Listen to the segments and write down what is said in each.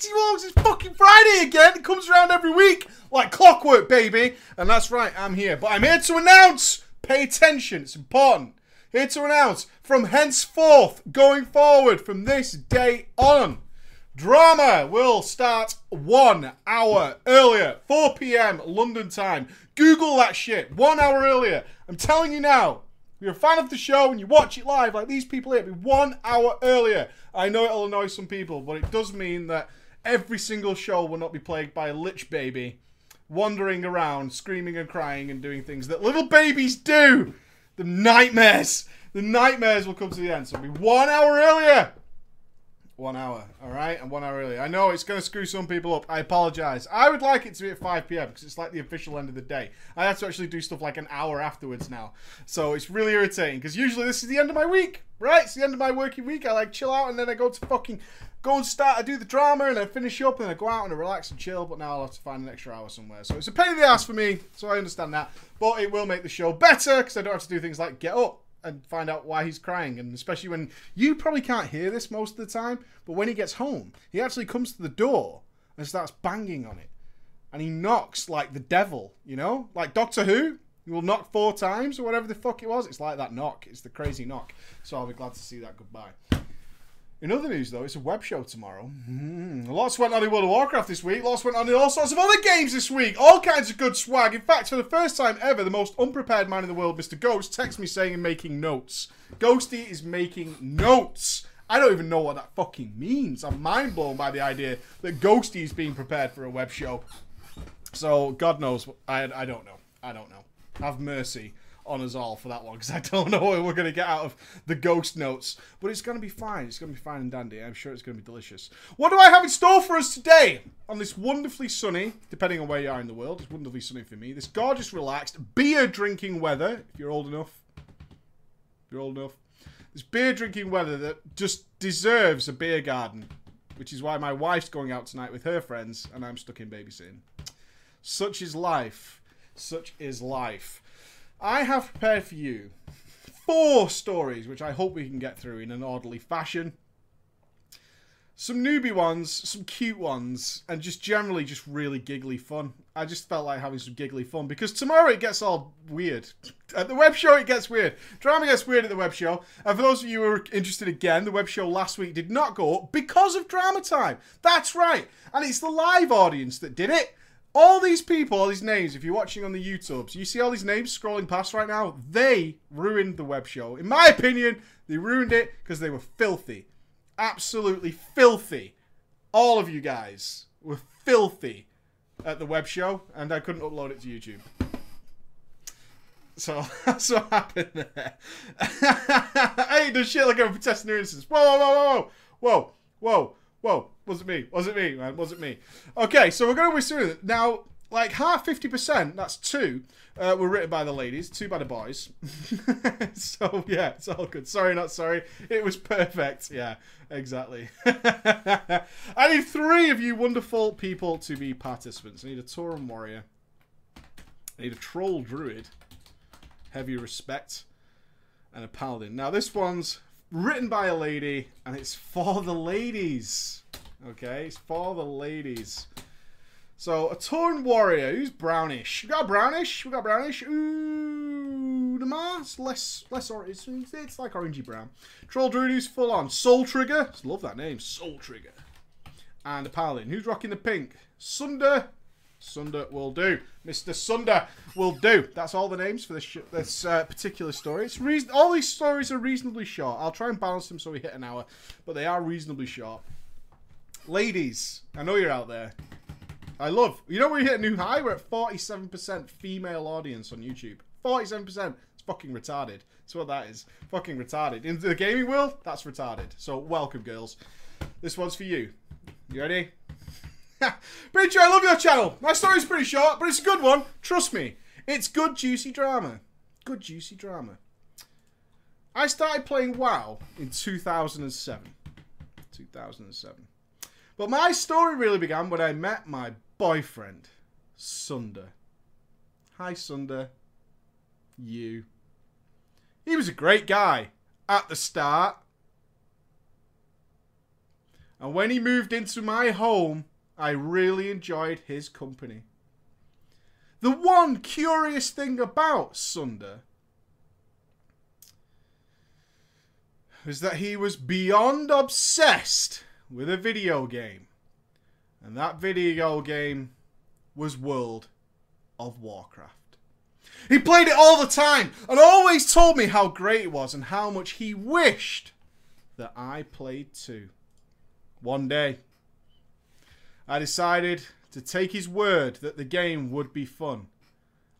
Felicity Walks. It's fucking Friday again. It comes around every week like clockwork, baby. And that's right, I'm here. But I'm here to announce. Pay attention. It's important. Here to announce from henceforth, going forward from this day on, drama will start one hour earlier, 4 p.m. London time. Google that shit. One hour earlier. I'm telling you now. You're a fan of the show and you watch it live like these people here, it'll be one hour earlier. I know it'll annoy some people, but it does mean that every single show will not be plagued by a lich baby wandering around, screaming and crying and doing things that little babies do. The nightmares. The nightmares will come to the end. So it'll be one hour earlier. One hour, all right, and one hour earlier. I know it's going to screw some people up. I apologize. I would like it to be at 5 p.m. because it's like the official end of the day. I have to actually do stuff like an hour afterwards now. So it's really irritating because usually this is the end of my week, right? It's the end of my working week. I like chill out and then I go to fucking go and start. I do the drama and I finish up and I go out and I relax and chill. But now I'll have to find an extra hour somewhere. So it's a pain in the ass for me. So I understand that. But it will make the show better because I don't have to do things like get up and find out why he's crying. And especially when you probably can't hear this most of the time, but when he gets home, he actually comes to the door and starts banging on it. And he knocks like the devil, you know? Like Doctor Who. He will knock four times or whatever the fuck it was. It's like that knock. It's the crazy knock. So I'll be glad to see that goodbye. In other news, though, it's a web show tomorrow. Mm. Lots went on in World of Warcraft this week. Lots went on in all sorts of other games this week. All kinds of good swag. In fact, for the first time ever, the most unprepared man in the world, Mr. Ghost, texts me saying and making notes. Ghosty is making notes. I don't even know what that fucking means. I'm mind blown by the idea that Ghosty is being prepared for a web show. So, God knows. I, I don't know. I don't know. Have mercy on us all for that one because I don't know what we're going to get out of the ghost notes. But it's going to be fine. It's going to be fine and dandy. I'm sure it's going to be delicious. What do I have in store for us today? On this wonderfully sunny, depending on where you are in the world, it's wonderfully sunny for me. This gorgeous, relaxed, beer drinking weather, if you're old enough. If you're old enough. This beer drinking weather that just deserves a beer garden. Which is why my wife's going out tonight with her friends and I'm stuck in babysitting. Such is life. Such is life. I have prepared for you four stories, which I hope we can get through in an orderly fashion. Some newbie ones, some cute ones, and just generally just really giggly fun. I just felt like having some giggly fun because tomorrow it gets all weird. At the web show, it gets weird. Drama gets weird at the web show. And for those of you who are interested again, the web show last week did not go up because of drama time. That's right. And it's the live audience that did it. All these people, all these names, if you're watching on the YouTubes, you see all these names scrolling past right now, they ruined the web show. In my opinion, they ruined it because they were filthy. Absolutely filthy. All of you guys were filthy at the web show, and I couldn't upload it to YouTube. So that's what happened there. Ain't done shit like I'm protesting innocence. Whoa, whoa, whoa, whoa, whoa, whoa, whoa. Was it me? Was it me, man? Was it me? Okay, so we're going to whiz through it. Now, like half 50%, that's two, uh, were written by the ladies, two by the boys. so, yeah, it's all good. Sorry, not sorry. It was perfect. Yeah, exactly. I need three of you wonderful people to be participants. I need a Tauren warrior. I need a troll druid. Heavy respect. And a paladin. Now, this one's written by a lady, and it's for the ladies. Okay, it's for the ladies. So, a Tauren Warrior, who's brownish? We got brownish, we got brownish. Ooh, the mask, less, less orange, it's, it's like orangey brown. Troll Druid, who's full on. Soul Trigger, love that name, Soul Trigger. And a Paladin, who's rocking the pink? Sunder, Sunder will do. Mr. Sunder will do. That's all the names for this this uh, particular story. It's reason all these stories are reasonably short. I'll try and balance them so we hit an hour, but they are reasonably short. Ladies, I know you're out there. I love. You know we hit a new high. We're at 47% female audience on YouTube. 47%. It's fucking retarded. That's what that is. Fucking retarded. In the gaming world, that's retarded. So welcome, girls. This one's for you. You ready? Preacher, I love your channel. My story's pretty short, but it's a good one. Trust me. It's good, juicy drama. Good, juicy drama. I started playing WoW in 2007. 2007. But my story really began when I met my boyfriend, Sunder. Hi, Sunder. You. He was a great guy at the start. And when he moved into my home, I really enjoyed his company. The one curious thing about Sunder was that he was beyond obsessed with a video game. And that video game was World of Warcraft. He played it all the time and always told me how great it was and how much he wished that I played too. One day, I decided to take his word that the game would be fun.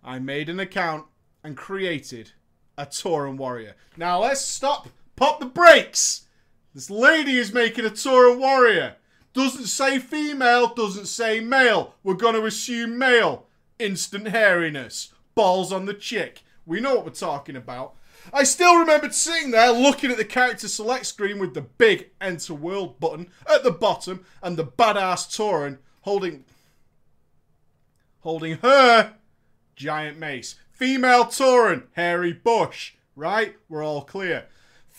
I made an account and created a Tauren Warrior. Now let's stop. Pop the brakes. This lady is making a Tauren Warrior. Doesn't say female, doesn't say male. We're going to assume male. Instant hairiness. Balls on the chick. We know what we're talking about. I still remembered sitting there looking at the character select screen with the big enter world button at the bottom and the badass Tauren holding holding her giant mace. Female Tauren, hairy bush, right? We're all clear.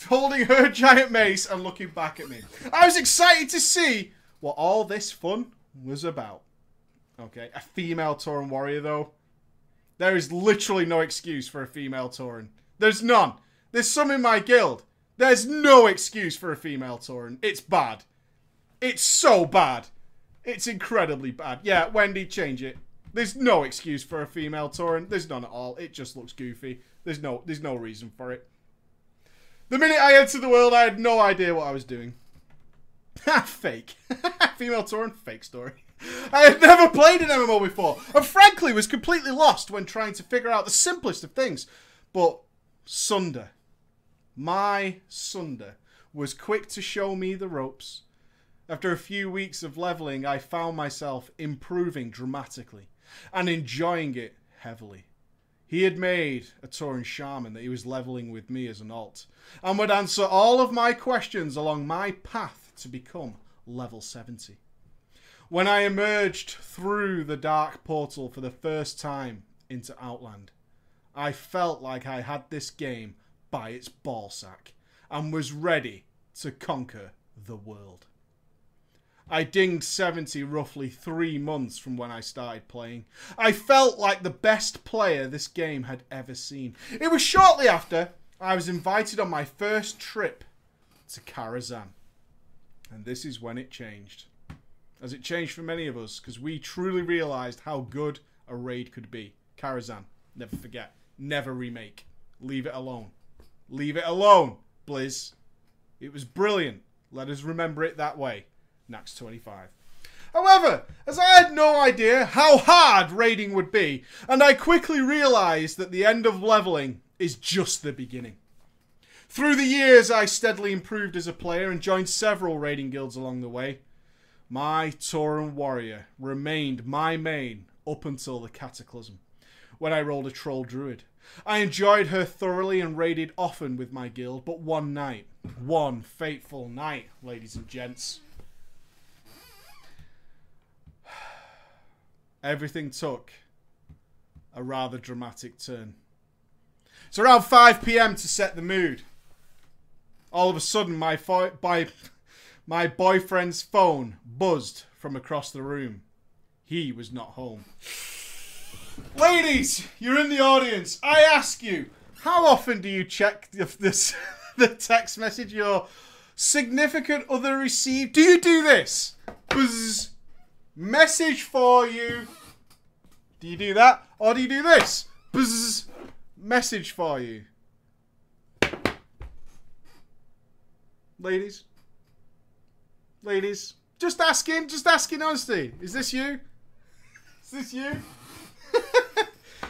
Holding her giant mace and looking back at me. I was excited to see what all this fun was about. Okay, a female Tauren warrior though. There is literally no excuse for a female Tauren. There's none. There's some in my guild. There's no excuse for a female Tauren. It's bad. It's so bad. It's incredibly bad. Yeah, Wendy, change it. There's no excuse for a female Tauren. There's none at all. It just looks goofy. There's no there's no reason for it. The minute I entered the world, I had no idea what I was doing. fake. female Tauren, fake story. I had never played an MMO before, and frankly was completely lost when trying to figure out the simplest of things. But Sunder, my Sunder, was quick to show me the ropes. After a few weeks of leveling, I found myself improving dramatically and enjoying it heavily. He had made a Tauren Shaman that he was leveling with me as an alt, and would answer all of my questions along my path to become level 70. When I emerged through the dark portal for the first time into Outland, I felt like I had this game by its ballsack and was ready to conquer the world. I dinged 70 roughly three months from when I started playing. I felt like the best player this game had ever seen. It was shortly after I was invited on my first trip to Karazhan. And this is when it changed. As it changed for many of us, because we truly realised how good a raid could be. Karazhan, never forget. Never remake. Leave it alone. Leave it alone, Blizz. It was brilliant. Let us remember it that way. Nax 25. However, as I had no idea how hard raiding would be, and I quickly realised that the end of leveling is just the beginning. Through the years, I steadily improved as a player and joined several raiding guilds along the way. My Tauren Warrior remained my main up until the Cataclysm, when I rolled a Troll Druid. I enjoyed her thoroughly and raided often with my guild, but one night, one fateful night, ladies and gents, everything took a rather dramatic turn. It's around 5 p.m. to set the mood. All of a sudden, my, fo- by, my boyfriend's phone buzzed from across the room. He was not home. Ladies, you're in the audience. I ask you, how often do you check this the text message your significant other received? Do you do this? Buzz. Message for you. Do you do that? Or do you do this? Buzz. Message for you. Ladies. Ladies. Just asking, just asking honestly. Is this you? Is this you?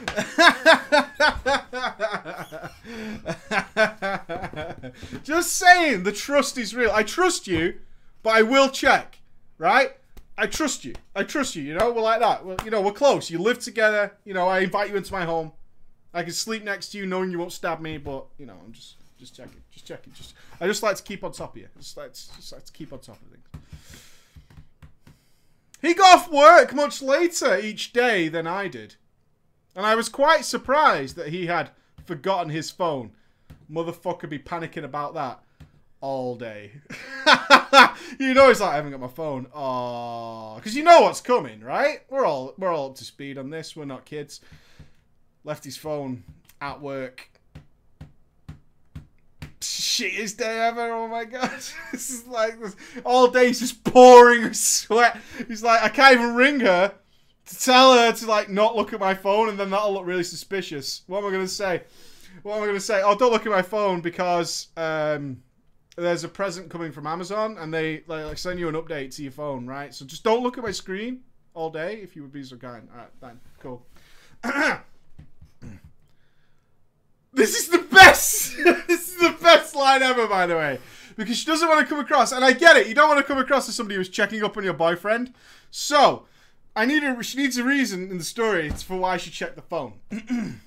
Just saying, the trust is real. I trust you, but I will check, right? I trust you. I trust you. You know, we're like that. Well, you know, we're close. You live together. You know, I invite you into my home. I can sleep next to you, knowing you won't stab me. But you know, I'm just, just checking, just checking. Just, I just like to keep on top of you. Just like, to, just like to keep on top of things. He got off work much later each day than I did. And I was quite surprised that he had forgotten his phone. Motherfucker be panicking about that. all day. you know, it's like I haven't got my phone. Oh, because you know what's coming, right? We're all we're all up to speed on this. We're not kids. Left his phone at work. Shittest day ever. Oh my god. this is like this. all day he's just pouring sweat. He's like, I can't even ring her to tell her to like not look at my phone, and then that'll look really suspicious. What am I gonna say? What am I gonna say? Oh, don't look at my phone because um, there's a present coming from Amazon, and they like send you an update to your phone, right? So just don't look at my screen all day, if you would be so kind. All right, fine, cool. this is the best. this is the best line ever, by the way, because she doesn't want to come across, and I get it. You don't want to come across as somebody who's checking up on your boyfriend. So I need a. She needs a reason in the story for why she checked the phone.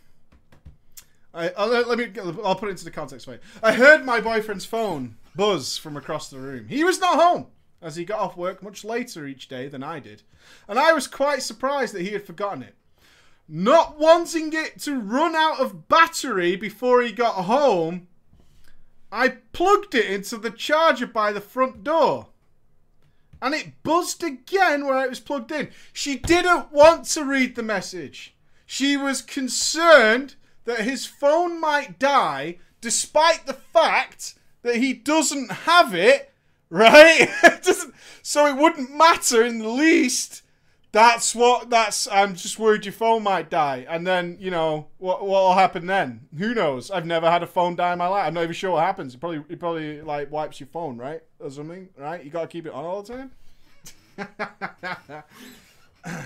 I, I'll, let me. I'll put it into the context. Wait. I heard my boyfriend's phone buzz from across the room. He was not home, as he got off work much later each day than I did, and I was quite surprised that he had forgotten it. Not wanting it to run out of battery before he got home, I plugged it into the charger by the front door and it buzzed again where it was plugged in. She didn't want to read the message. She was concerned that his phone might die despite the fact that he doesn't have it, right? so it wouldn't matter in the least. That's what. That's. I'm just worried your phone might die, and then you know what? What'll happen then? Who knows? I've never had a phone die in my life. I'm not even sure what happens. It probably, it probably like wipes your phone, right, or something, right? You gotta keep it on all the time.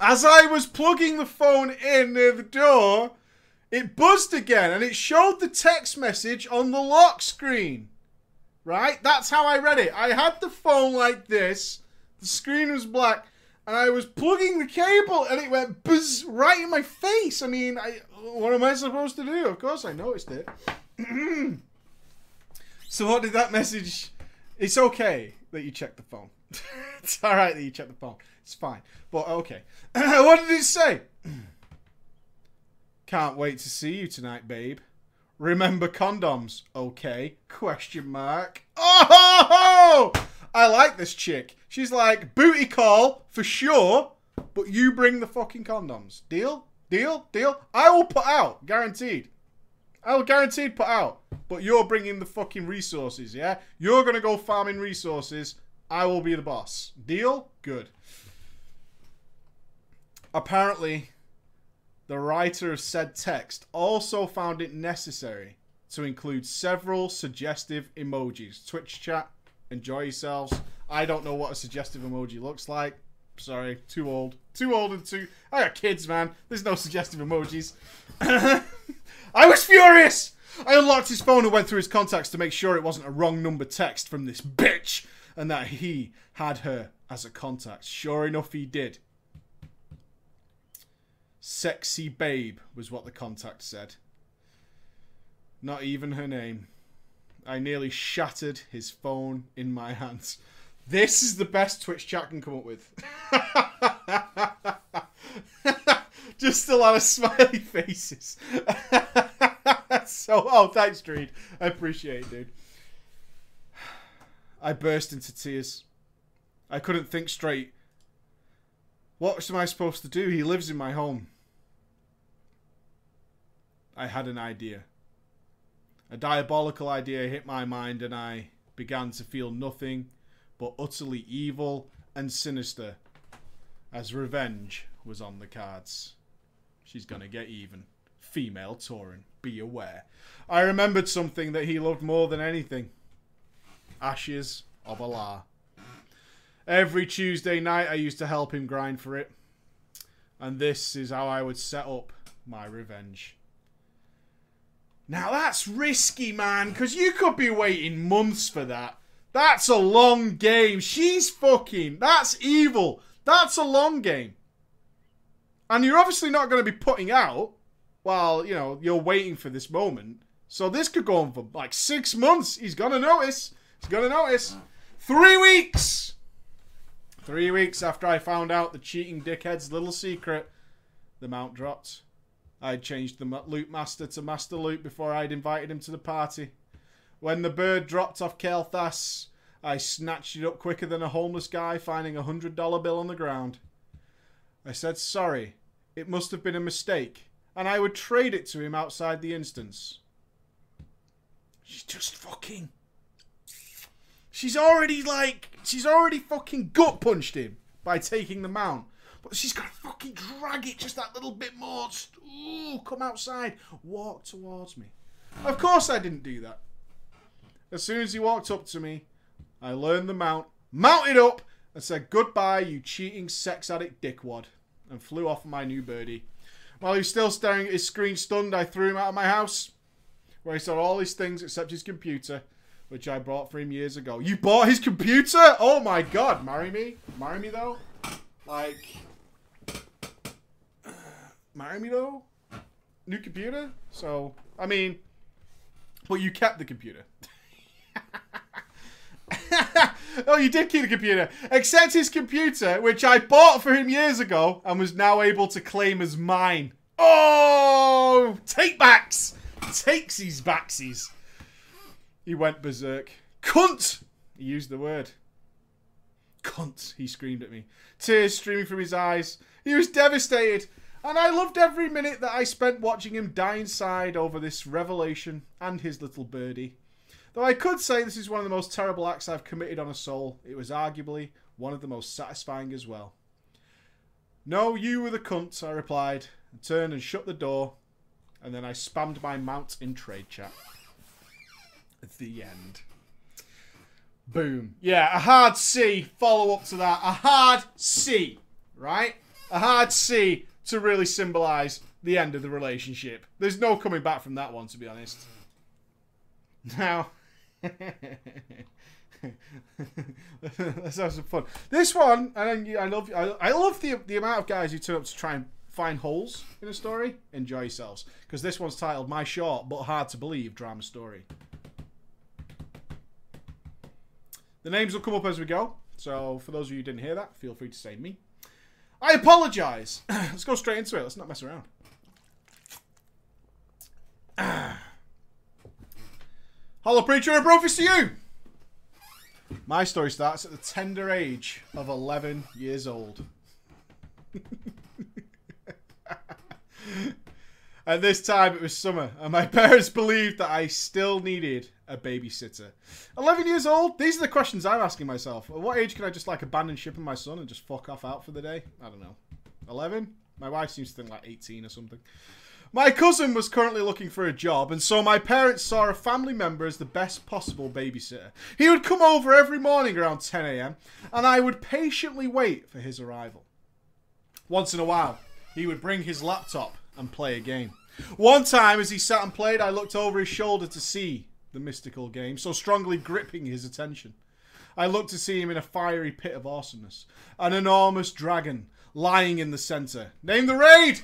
As I was plugging the phone in near the door, it buzzed again and it showed the text message on the lock screen. Right? That's how I read it. I had the phone like this, the screen was black, and I was plugging the cable and it went buzz right in my face. I mean, I, what am I supposed to do? Of course, I noticed it. so, what did that message? It's okay that you check the phone. it's alright that you check the phone. It's fine. But okay. what did it say? Can't wait to see you tonight, babe. Remember condoms, okay? Question mark. Oh, I like this chick. She's like booty call for sure, but you bring the fucking condoms. Deal? Deal? Deal? I will put out, guaranteed. I will guaranteed put out, but you're bringing the fucking resources. Yeah, you're gonna go farming resources. I will be the boss. Deal? Good. Apparently, the writer of said text also found it necessary to include several suggestive emojis. Twitch chat, enjoy yourselves. I don't know what a suggestive emoji looks like. Sorry, too old. Too old and too. I got kids, man. There's no suggestive emojis. I was furious! I unlocked his phone and went through his contacts to make sure it wasn't a wrong number text from this bitch and that he had her as a contact. Sure enough, he did. Sexy babe was what the contact said. Not even her name. I nearly shattered his phone in my hands. This is the best Twitch chat can come up with. Just a lot of smiley faces. so, oh, thanks, Dreed. I appreciate it, dude. I burst into tears. I couldn't think straight. What am I supposed to do? He lives in my home. I had an idea. A diabolical idea hit my mind, and I began to feel nothing but utterly evil and sinister as revenge was on the cards. She's gonna get even. Female Tauren, be aware. I remembered something that he loved more than anything Ashes of Al'ar. Every Tuesday night, I used to help him grind for it. And this is how I would set up my revenge. Now that's risky, man, because you could be waiting months for that. That's a long game. She's fucking. That's evil. That's a long game. And you're obviously not going to be putting out while, you know, you're waiting for this moment. So this could go on for like six months. He's going to notice. He's going to notice. Three weeks! Three weeks after I found out the cheating dickhead's little secret, the mount dropped. I'd changed the loot master to Master Loot before I'd invited him to the party. When the bird dropped off Kael'thas, I snatched it up quicker than a homeless guy finding a hundred dollar bill on the ground. I said sorry. It must have been a mistake, and I would trade it to him outside the instance. She's just fucking. She's already like. She's already fucking gut punched him by taking the mount. But she's to fucking drag it just that little bit more. Ooh, come outside. Walk towards me. Of course I didn't do that. As soon as he walked up to me, I learned the mount, mounted up, and said goodbye, you cheating sex addict dickwad, and flew off my new birdie. While he was still staring at his screen stunned, I threw him out of my house, where he saw all his things except his computer, which I bought for him years ago. You bought his computer? Oh my god, marry me? Marry me though? Like, me though? New computer? So, I mean, but you kept the computer. oh, you did keep the computer. Except his computer, which I bought for him years ago and was now able to claim as mine. Oh, take backs. Takes his backsies. He went berserk. Cunt! He used the word. Cunt, he screamed at me. Tears streaming from his eyes. He was devastated. And I loved every minute that I spent watching him die inside over this revelation and his little birdie. Though I could say this is one of the most terrible acts I've committed on a soul, it was arguably one of the most satisfying as well. No, you were the cunt, I replied, and turned and shut the door, and then I spammed my mount in trade chat. At the end. Boom. Yeah, a hard C, follow up to that. A hard C, right? A hard C to really symbolise the end of the relationship. There's no coming back from that one, to be honest. Now, let's have some fun. This one, and I love, I, love the the amount of guys who turn up to try and find holes in a story. Enjoy yourselves, because this one's titled "My Short but Hard to Believe Drama Story." The names will come up as we go. So, for those of you who didn't hear that, feel free to say me. I apologise. Let's go straight into it. Let's not mess around. Hello, preacher, and prophecy to you. My story starts at the tender age of 11 years old. at this time, it was summer, and my parents believed that I still needed a babysitter. 11 years old? These are the questions I'm asking myself. At what age can I just like abandon shipping my son and just fuck off out for the day? I don't know. 11? My wife seems to think like 18 or something. My cousin was currently looking for a job, and so my parents saw a family member as the best possible babysitter. He would come over every morning around 10am, and I would patiently wait for his arrival. Once in a while, he would bring his laptop and play a game. One time, as he sat and played, I looked over his shoulder to see the mystical game, so strongly gripping his attention. I looked to see him in a fiery pit of awesomeness. An enormous dragon lying in the centre. Name the raid!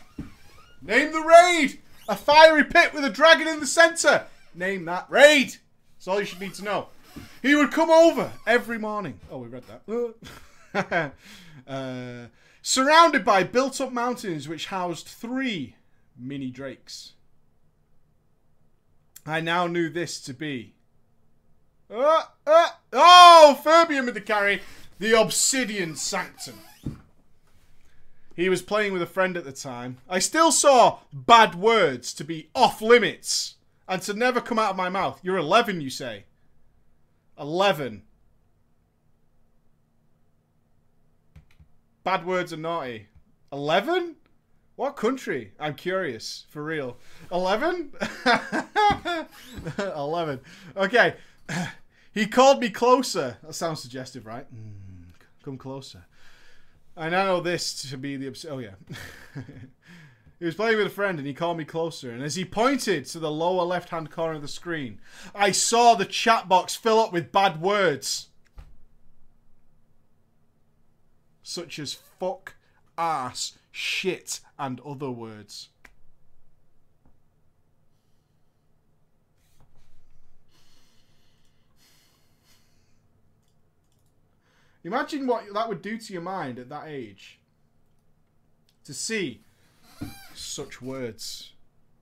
Name the raid! A fiery pit with a dragon in the centre! Name that raid! That's all you should need to know. He would come over every morning. Oh, we read that. uh, surrounded by built up mountains which housed three mini drakes. I now knew this to be. Uh, uh, oh, Ferbium with the carry. The Obsidian Sanctum. He was playing with a friend at the time. I still saw bad words to be off limits and to never come out of my mouth. You're 11, you say. 11. Bad words are naughty. 11? What country? I'm curious, for real. 11? 11. Okay. He called me closer. That sounds suggestive, right? Mm, come closer. I now know this to be the... Oh, yeah. he was playing with a friend and he called me closer. And as he pointed to the lower left-hand corner of the screen, I saw the chat box fill up with bad words. Such as fuck, ass, shit, and other words. Imagine what that would do to your mind at that age. To see such words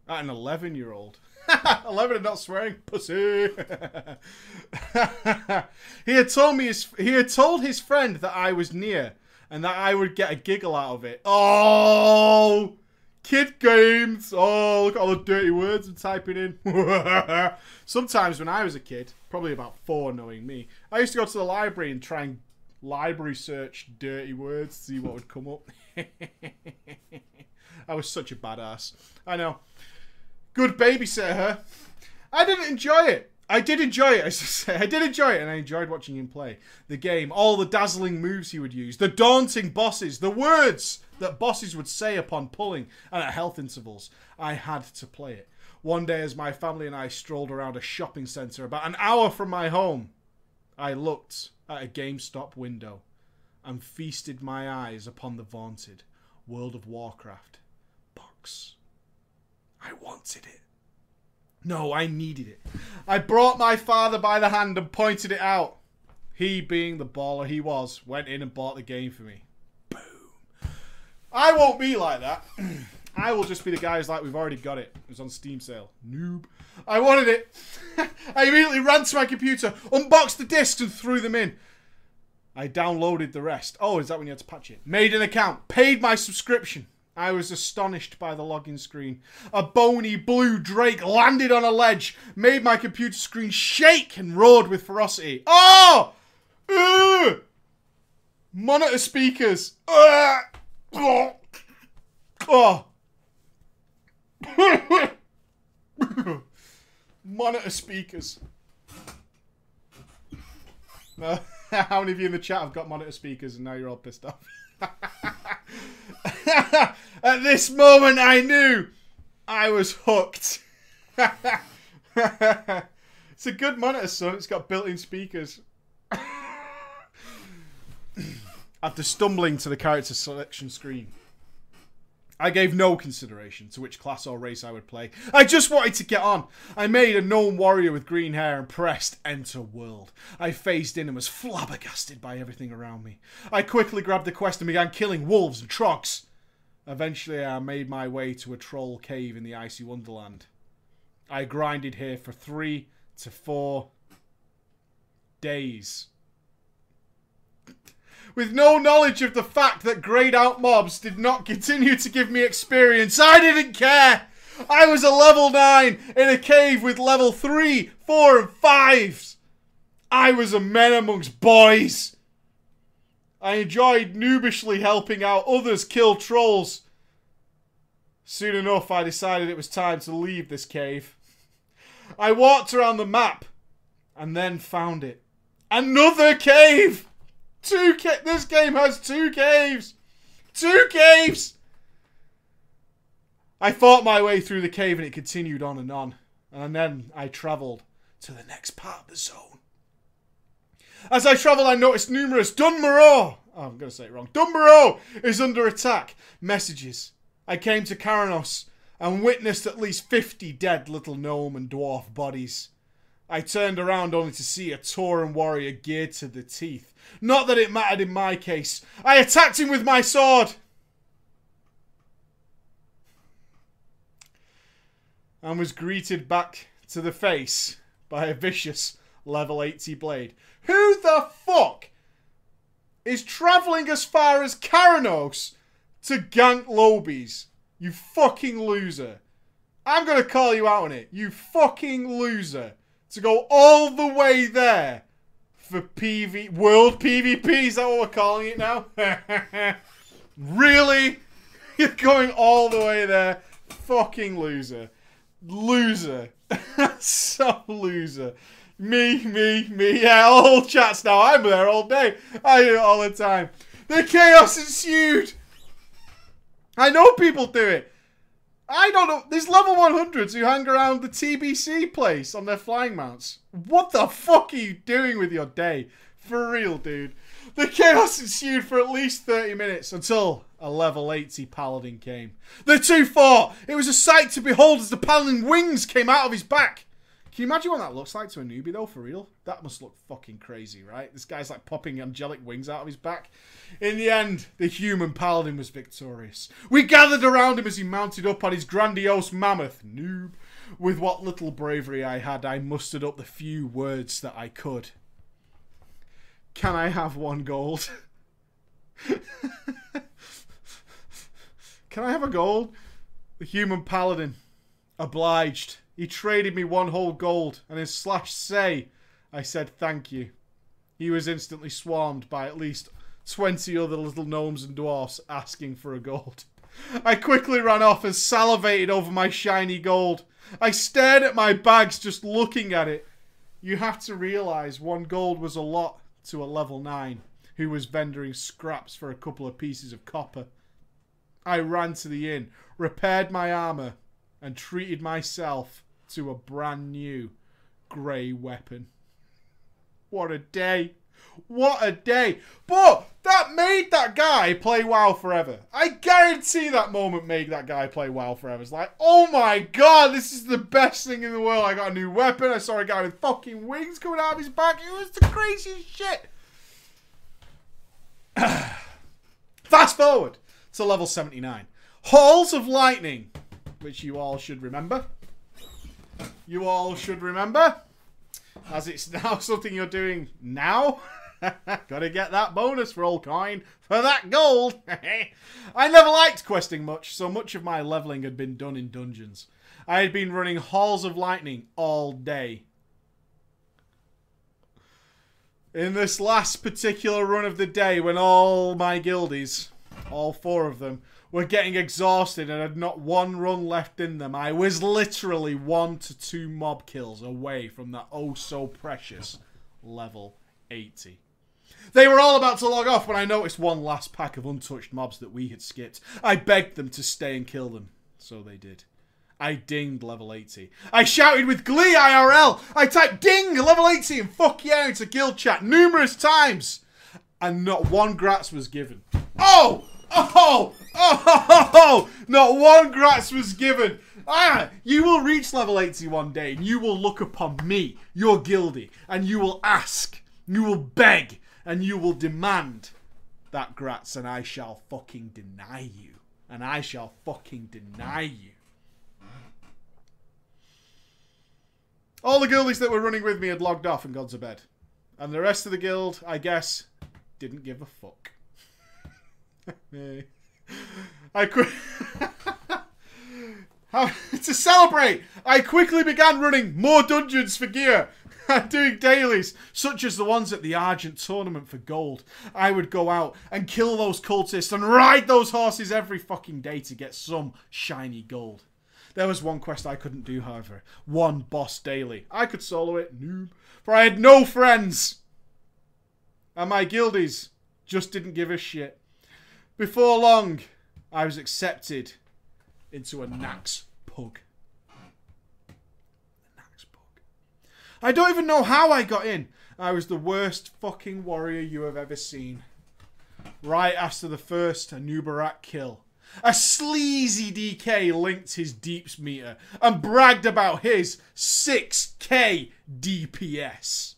at an 11 year old. 11 and not swearing, pussy. he had told me his he had told his friend that I was near and that I would get a giggle out of it. Oh, kid games. Oh, look at all the dirty words I'm typing in. Sometimes when I was a kid, probably about four, knowing me, I used to go to the library and try and library search dirty words, to see what would come up. I was such a badass. I know. Good babysitter. I didn't enjoy it. I did enjoy it, I should say. I did enjoy it, and I enjoyed watching him play the game. All the dazzling moves he would use, the daunting bosses, the words that bosses would say upon pulling and at health intervals. I had to play it. One day, as my family and I strolled around a shopping centre about an hour from my home, I looked at a GameStop window and feasted my eyes upon the vaunted World of Warcraft box. I wanted it. No, I needed it. I brought my father by the hand and pointed it out. He, being the baller he was, went in and bought the game for me. Boom. I won't be like that. I will just be the guy who's like, we've already got it. It was on Steam sale. Noob. I wanted it. I immediately ran to my computer, unboxed the discs, and threw them in. I downloaded the rest. Oh, is that when you had to patch it? Made an account, paid my subscription. I was astonished by the login screen. A bony blue drake landed on a ledge, made my computer screen shake and roared with ferocity. Oh! Ugh! Monitor speakers. Ugh! Oh! oh. Monitor speakers. Uh, how many of you in the chat have got monitor speakers and now you're all pissed off? At this moment, I knew I was hooked. it's a good monitor, son. It's got built-in speakers. After stumbling to the character selection screen, I gave no consideration to which class or race I would play. I just wanted to get on. I made a gnome warrior with green hair and pressed enter world. I phased in and was flabbergasted by everything around me. I quickly grabbed the quest and began killing wolves and trogs. Eventually, I made my way to a troll cave in the icy wonderland. I grinded here for three to four days. With no knowledge of the fact that grayed out mobs did not continue to give me experience, I didn't care! I was a level 9 in a cave with level 3, 4 and 5s! I was a man amongst boys! I enjoyed noobishly helping out others kill trolls. Soon enough, I decided it was time to leave this cave. I walked around the map and then found it. Another cave! Two ca This game has two caves! Two caves! I fought my way through the cave and it continued on and on. And then I travelled to the next part of the zone. As I travel, I noticed numerous Dun Morogh. Oh, I'm going to say it wrong. Dun Morogh is under attack. Messages. I came to Kharanos and witnessed at least 50 dead little gnome and dwarf bodies. I turned around only to see a Tauren warrior geared to the teeth. Not that it mattered in my case. I attacked him with my sword. And was greeted back to the face by a vicious level 80 blade. Who the fuck is travelling as far as Kharanos to gank Lowbies? You fucking loser. I'm going to call you out on it. You fucking loser. To go all the way there for PV... World PvP? Is that what we're calling it now? really? You're going all the way there? Fucking loser. Loser. so loser. Me, me, me. Yeah, all chats now. I'm there all day. I do it all the time. The chaos ensued. I know people do it. I don't know. There's level 100s who hang around the TBC place on their flying mounts. What the fuck are you doing with your day? For real, dude. The chaos ensued for at least 30 minutes until a level 80 paladin came. The two fought. It was a sight to behold as the paladin wings came out of his back. Can you imagine what that looks like to a newbie, though, for real? That must look fucking crazy, right? This guy's like popping angelic wings out of his back. In the end, the human paladin was victorious. We gathered around him as he mounted up on his grandiose mammoth, noob. With what little bravery I had, I mustered up the few words that I could. Can I have one gold? Can I have a gold? The human paladin. Obliged. He traded me one whole gold, and in slash say, I said thank you. He was instantly swarmed by at least 20 other little gnomes and dwarfs asking for a gold. I quickly ran off and salivated over my shiny gold. I stared at my bags just looking at it. You have to realise one gold was a lot to a level 9 who was vendoring scraps for a couple of pieces of copper. I ran to the inn, repaired my armour, and treated myself to a brand new grey weapon. What a day! What a day! But that made that guy play WoW forever. I guarantee that moment made that guy play WoW forever. It's like, oh my god, this is the best thing in the world. I got a new weapon. I saw a guy with fucking wings coming out of his back. It was the craziest shit. Fast forward to level 79. Halls of Lightning, which you all should remember. You all should remember. As it's now something you're doing now. Gotta get that bonus for all coin for that gold. I never liked questing much, so much of my leveling had been done in dungeons. I had been running Halls of Lightning all day. In this last particular run of the day, when all my guildies, all four of them, were getting exhausted and had not one run left in them, I was literally one to two mob kills away from that oh so precious level 80. They were all about to log off when I noticed one last pack of untouched mobs that we had skipped. I begged them to stay and kill them. So they did. I dinged level 80. I shouted with glee IRL. I typed ding level 80 and fuck yeah into guild chat numerous times. And not one grats was given. Oh! Oh! Oh! oh! Not one grats was given. Ah, you will reach level 80 one day and you will look upon me, your guildie, and you will ask, you will beg, and you will demand that grats and I shall fucking deny you. And I shall fucking deny you. All the guildies that were running with me had logged off and gone to bed. And the rest of the guild, I guess, didn't give a fuck. I to celebrate, I quickly began running more dungeons for gear and doing dailies, such as the ones at the Argent tournament for gold. I would go out and kill those cultists and ride those horses every fucking day to get some shiny gold. There was one quest I couldn't do, however. One boss daily. I could solo it, noob. For I had no friends. And my guildies just didn't give a shit. Before long, I was accepted into a Nax pug. Nax pug. I don't even know how I got in. I was the worst fucking warrior you have ever seen. Right after the first Anubarak kill, a sleazy DK linked his deeps meter and bragged about his 6k DPS.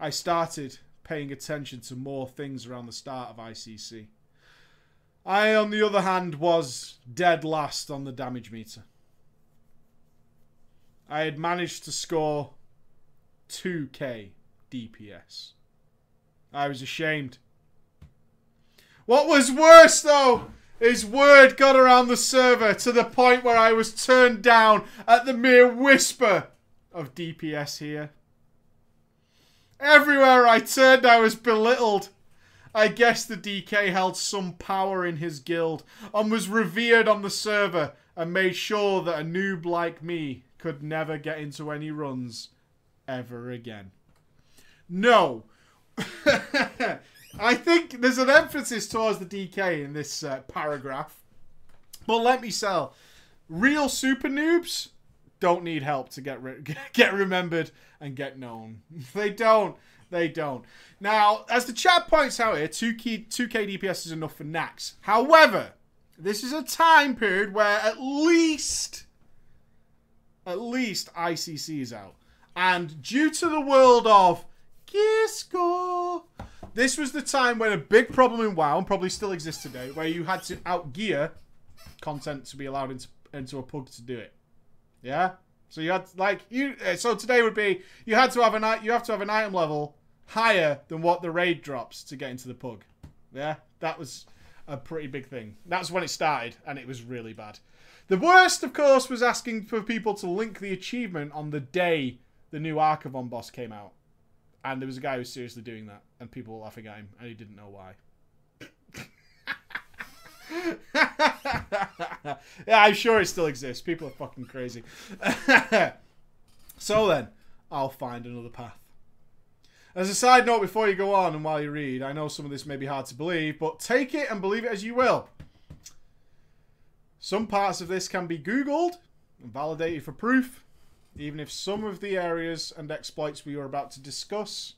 I started paying attention to more things around the start of ICC. I, on the other hand, was dead last on the damage meter. I had managed to score 2k DPS. I was ashamed. What was worse, though, is word got around the server to the point where I was turned down at the mere whisper of DPS here. Everywhere I turned, I was belittled. I guess the DK held some power in his guild and was revered on the server and made sure that a noob like me could never get into any runs ever again. No. I think there's an emphasis towards the DK in this uh, paragraph. But let me sell. Real super noobs don't need help to get re get remembered and get known. They don't. They don't. Now, as the chat points out here, 2K, 2K DPS is enough for Nax. However, this is a time period where at least, at least ICC is out. And due to the world of gear score, this was the time when a big problem in WoW, and probably still exists today, where you had to outgear content to be allowed into, into a pug to do it. Yeah. So you had like you. uh, So today would be you had to have an you have to have an item level higher than what the raid drops to get into the pug. Yeah, that was a pretty big thing. That's when it started, and it was really bad. The worst, of course, was asking for people to link the achievement on the day the new Archavon boss came out, and there was a guy who was seriously doing that, and people were laughing at him, and he didn't know why. yeah, I'm sure it still exists. People are fucking crazy. so then, I'll find another path. As a side note, before you go on and while you read, I know some of this may be hard to believe, but take it and believe it as you will. Some parts of this can be Googled and validated for proof, even if some of the areas and exploits we are about to discuss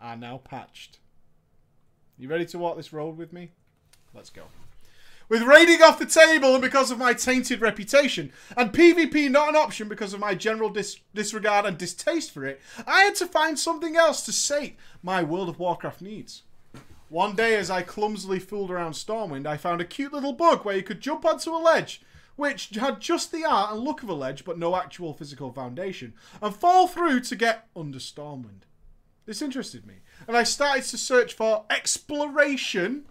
are now patched. You ready to walk this road with me? Let's go. With raiding off the table and because of my tainted reputation, and PvP not an option because of my general dis- disregard and distaste for it, I had to find something else to sate my World of Warcraft needs. One day, as I clumsily fooled around Stormwind, I found a cute little bug where you could jump onto a ledge, which had just the art and look of a ledge but no actual physical foundation, and fall through to get under Stormwind. This interested me, and I started to search for exploration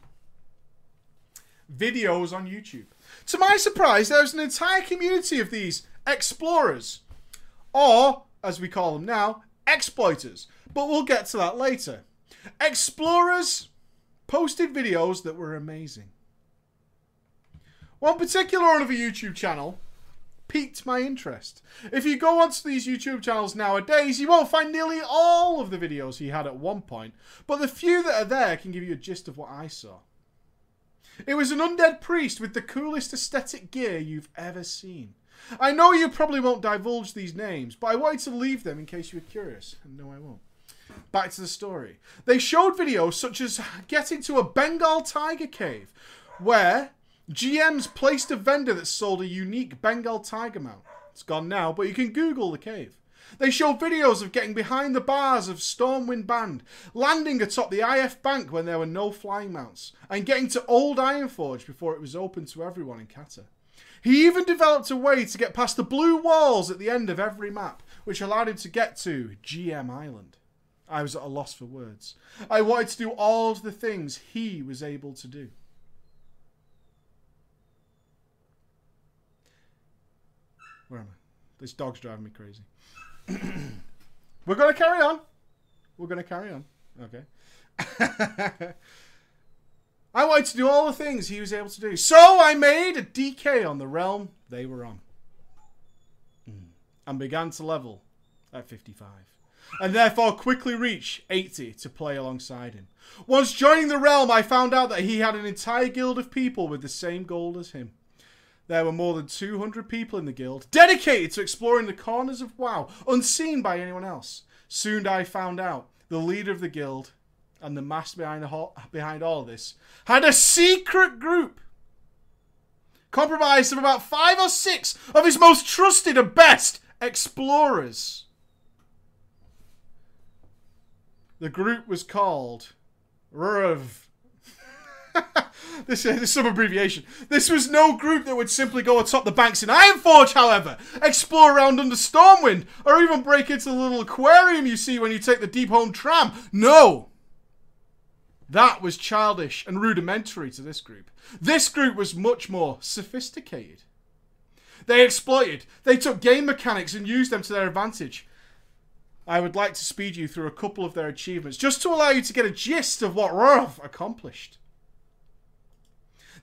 videos on YouTube. To my surprise, there's an entire community of these explorers, or as we call them now, exploiters. But we'll get to that later. Explorers posted videos that were amazing. One particular one of a YouTube channel piqued my interest. If you go onto these YouTube channels nowadays, you won't find nearly all of the videos he had at one point, but the few that are there can give you a gist of what I saw. It was an undead priest with the coolest aesthetic gear you've ever seen. I know you probably won't divulge these names, but I wanted to leave them in case you were curious. And no, I won't. Back to the story. They showed videos such as getting to a Bengal tiger cave, where GMs placed a vendor that sold a unique Bengal tiger mount. It's gone now, but you can Google the cave. They showed videos of getting behind the bars of Stormwind Bank, landing atop the IF Bank when there were no flying mounts, and getting to Old Ironforge before it was open to everyone in Kata. He even developed a way to get past the blue walls at the end of every map, which allowed him to get to GM Island. I was at a loss for words. I wanted to do all of the things he was able to do. Where am I? This dog's driving me crazy. We're going to carry on. We're going to carry on. Okay. I wanted to do all the things he was able to do. So I made a DK on the realm they were on. Mm. And began to level at 55. And therefore quickly reach 80 to play alongside him. Once joining the realm, I found out that he had an entire guild of people with the same goal as him. There were more than 200 people in the guild, dedicated to exploring the corners of WoW, unseen by anyone else. Soon I found out the leader of the guild and the master behind, the ho- behind all this had a secret group comprised of about five or six of his most trusted and best explorers. The group was called RUV. this is some abbreviation. This was no group that would simply go atop the banks in Ironforge, however, explore around under Stormwind, or even break into the little aquarium you see when you take the Deeprun tram. No! That was childish and rudimentary to this group. This group was much more sophisticated. They exploited, they took game mechanics and used them to their advantage. I would like to speed you through a couple of their achievements just to allow you to get a gist of what RUV accomplished.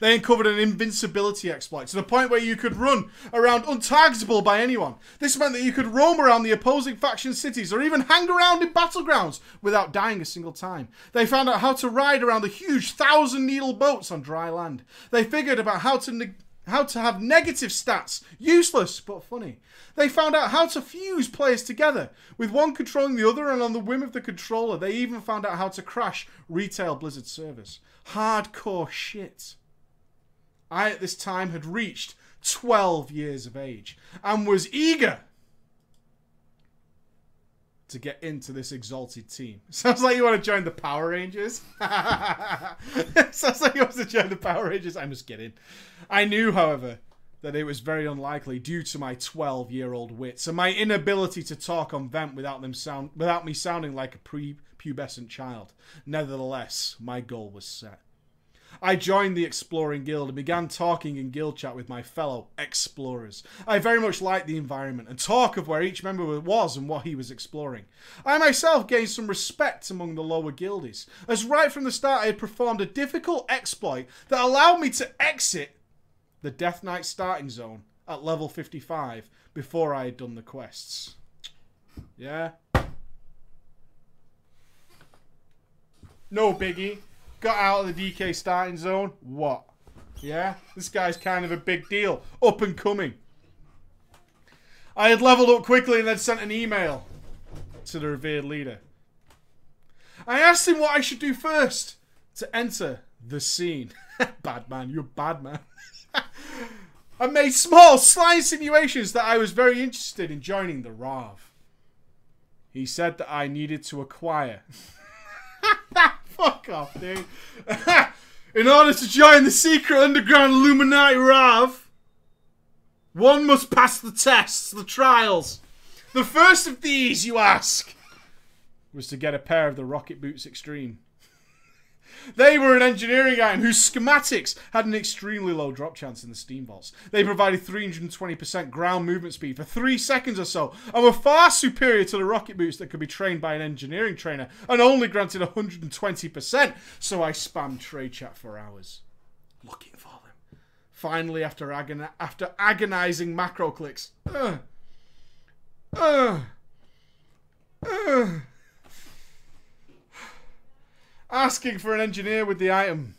They uncovered an invincibility exploit to the point where you could run around untargetable by anyone. This meant that you could roam around the opposing faction cities or even hang around in battlegrounds without dying a single time. They found out how to ride around the huge thousand needle boats on dry land. They figured about how to neg- how to have negative stats, useless but funny. They found out how to fuse players together, with one controlling the other and on the whim of the controller. They even found out how to crash retail Blizzard servers. Hardcore shit. I at this time had reached 12 years of age and was eager to get into this exalted team. Sounds like you want to join the Power Rangers. Sounds like you want to join the Power Rangers. I'm just kidding. I knew, however, that it was very unlikely due to my 12 year old wits and my inability to talk on vent without them sound without me sounding like a pre-pubescent child. Nevertheless, my goal was set. I joined the Exploring Guild and began talking in guild chat with my fellow explorers. I very much liked the environment and talk of where each member was and what he was exploring. I myself gained some respect among the lower guildies, as right from the start I had performed a difficult exploit that allowed me to exit the Death Knight starting zone at level 55 before I had done the quests. Yeah? No biggie got out of the DK starting zone. What? Yeah? This guy's kind of a big deal. Up and coming. I had leveled up quickly and then sent an email to the revered leader. I asked him what I should do first to enter the scene. bad man, you're bad man. I made small, sly insinuations that I was very interested in joining the RAV. He said that I needed to acquire Fuck off, dude. In order to join the secret underground Illuminati RAV, one must pass the tests, the trials. The first of these, you ask, was to get a pair of the Rocket Boots Extreme. They were an engineering item whose schematics had an extremely low drop chance in the steam vaults. They provided 320% ground movement speed for three seconds or so, and were far superior to the rocket boots that could be trained by an engineering trainer, and only granted 120%. So I spammed trade chat for hours, looking for them. Finally, after, agon- after agonizing macro clicks, uh, uh, uh, asking for an engineer with the item.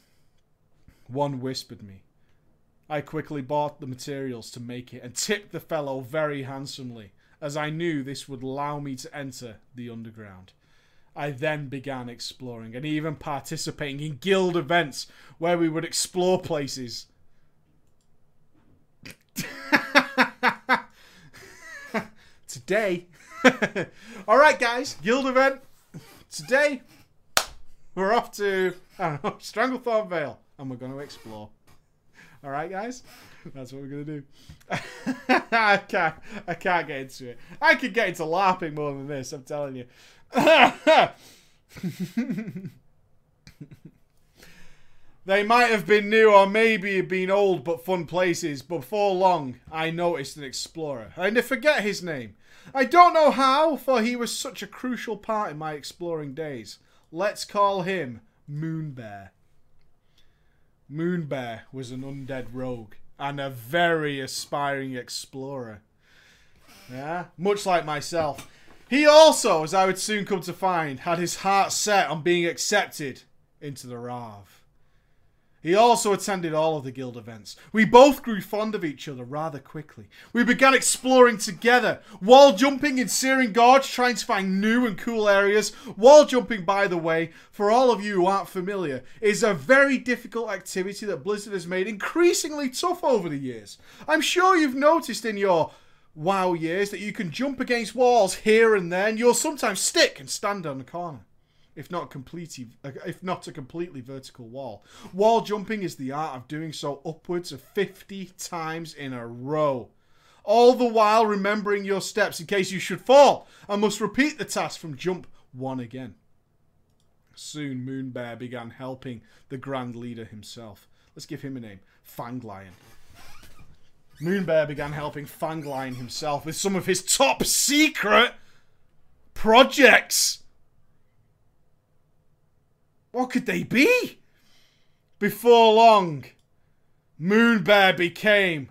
One whispered me. I quickly bought the materials to make it and tipped the fellow very handsomely, as I knew this would allow me to enter the underground. I then began exploring and even participating in guild events where we would explore places. Today. Alright, guys, guild event. Today, we're off to, I don't know, Stranglethorn Vale. And we're going to explore. All right, guys? That's what we're going to do. I, can't, I can't get into it. I could get into LARPing more than this, I'm telling you. They might have been new or maybe been old but fun places. Before long, I noticed an explorer. And I forget his name. I don't know how, for he was such a crucial part in my exploring days. Let's call him Moonbear. Moonbear was an undead rogue and a very aspiring explorer. Yeah, much like myself. He also, as I would soon come to find, had his heart set on being accepted into the RAV. He also attended all of the guild events. We both grew fond of each other rather quickly. We began exploring together, wall jumping in Searing Gorge, trying to find new and cool areas. Wall jumping, by the way, for all of you who aren't familiar, is a very difficult activity that Blizzard has made increasingly tough over the years. I'm sure you've noticed in your WoW years that you can jump against walls here and there, and you'll sometimes stick and stand on a corner if not completely, uh, if not a completely vertical wall. Wall jumping is the art of doing so upwards of 50 times in a row. All the while remembering your steps in case you should fall and must repeat the task from jump one again. Soon Moonbear began helping the Grand Leader himself. Let's give him a name. Fanglion. Moonbear began helping Fanglion himself with some of his top secret projects. What could they be? Before long, Moonbear became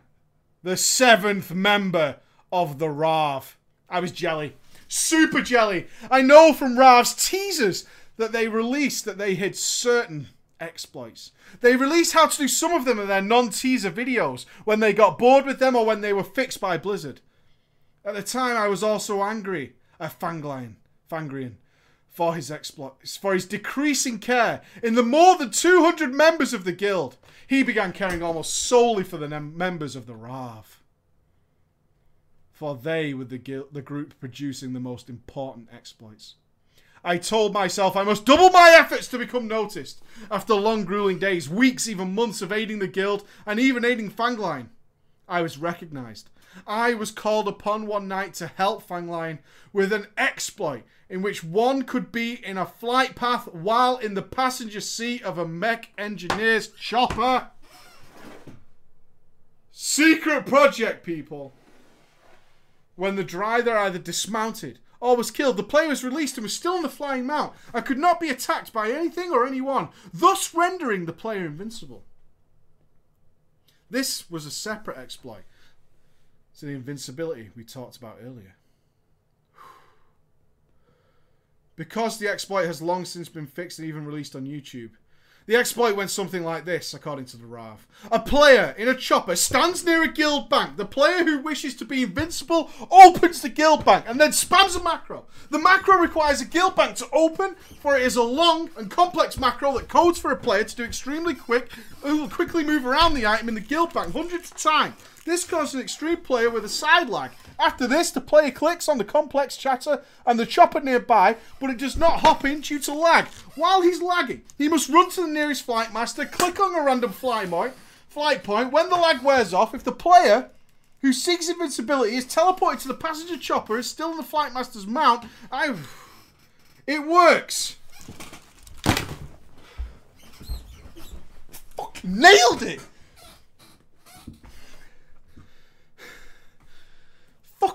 the seventh member of the RAV. I was jelly. Super jelly. I know from RAV's teasers that they released that they hid certain exploits. They released how to do some of them in their non-teaser videos when they got bored with them or when they were fixed by Blizzard. At the time, I was also angry at Fanglion, Fangrian, for his exploits, for his decreasing care in the more than 200 members of the guild. He began caring almost solely for the members of the RAV. For they were the, guild, the group producing the most important exploits. I told myself I must double my efforts to become noticed. After long, grueling days, weeks, even months of aiding the guild and even aiding Fangline, I was recognized. I was called upon one night to help Fangline with an exploit in which one could be in a flight path while in the passenger seat of a mech engineer's chopper. Secret project, people. When the driver either dismounted or was killed, the player was released and was still in the flying mount and could not be attacked by anything or anyone, thus rendering the player invincible. This was a separate exploit to the invincibility we talked about earlier. Because the exploit has long since been fixed and even released on YouTube, the exploit went something like this, according to the RAV. A player in a chopper stands near a guild bank. The player who wishes to be invincible opens the guild bank and then spams a macro. The macro requires a guild bank to open, for it is a long and complex macro that codes for a player to do extremely quick, who will quickly move around the item in the guild bank hundreds of times. This causes an extreme player with a side lag. After this, the player clicks on the complex chatter and the chopper nearby, but it does not hop in due to lag. While he's lagging, he must run to the nearest flight master, click on a random flight point, flight point. When the lag wears off, if the player who seeks invincibility is teleported to the passenger chopper is still in the flight master's mount, I... It works! Nailed it!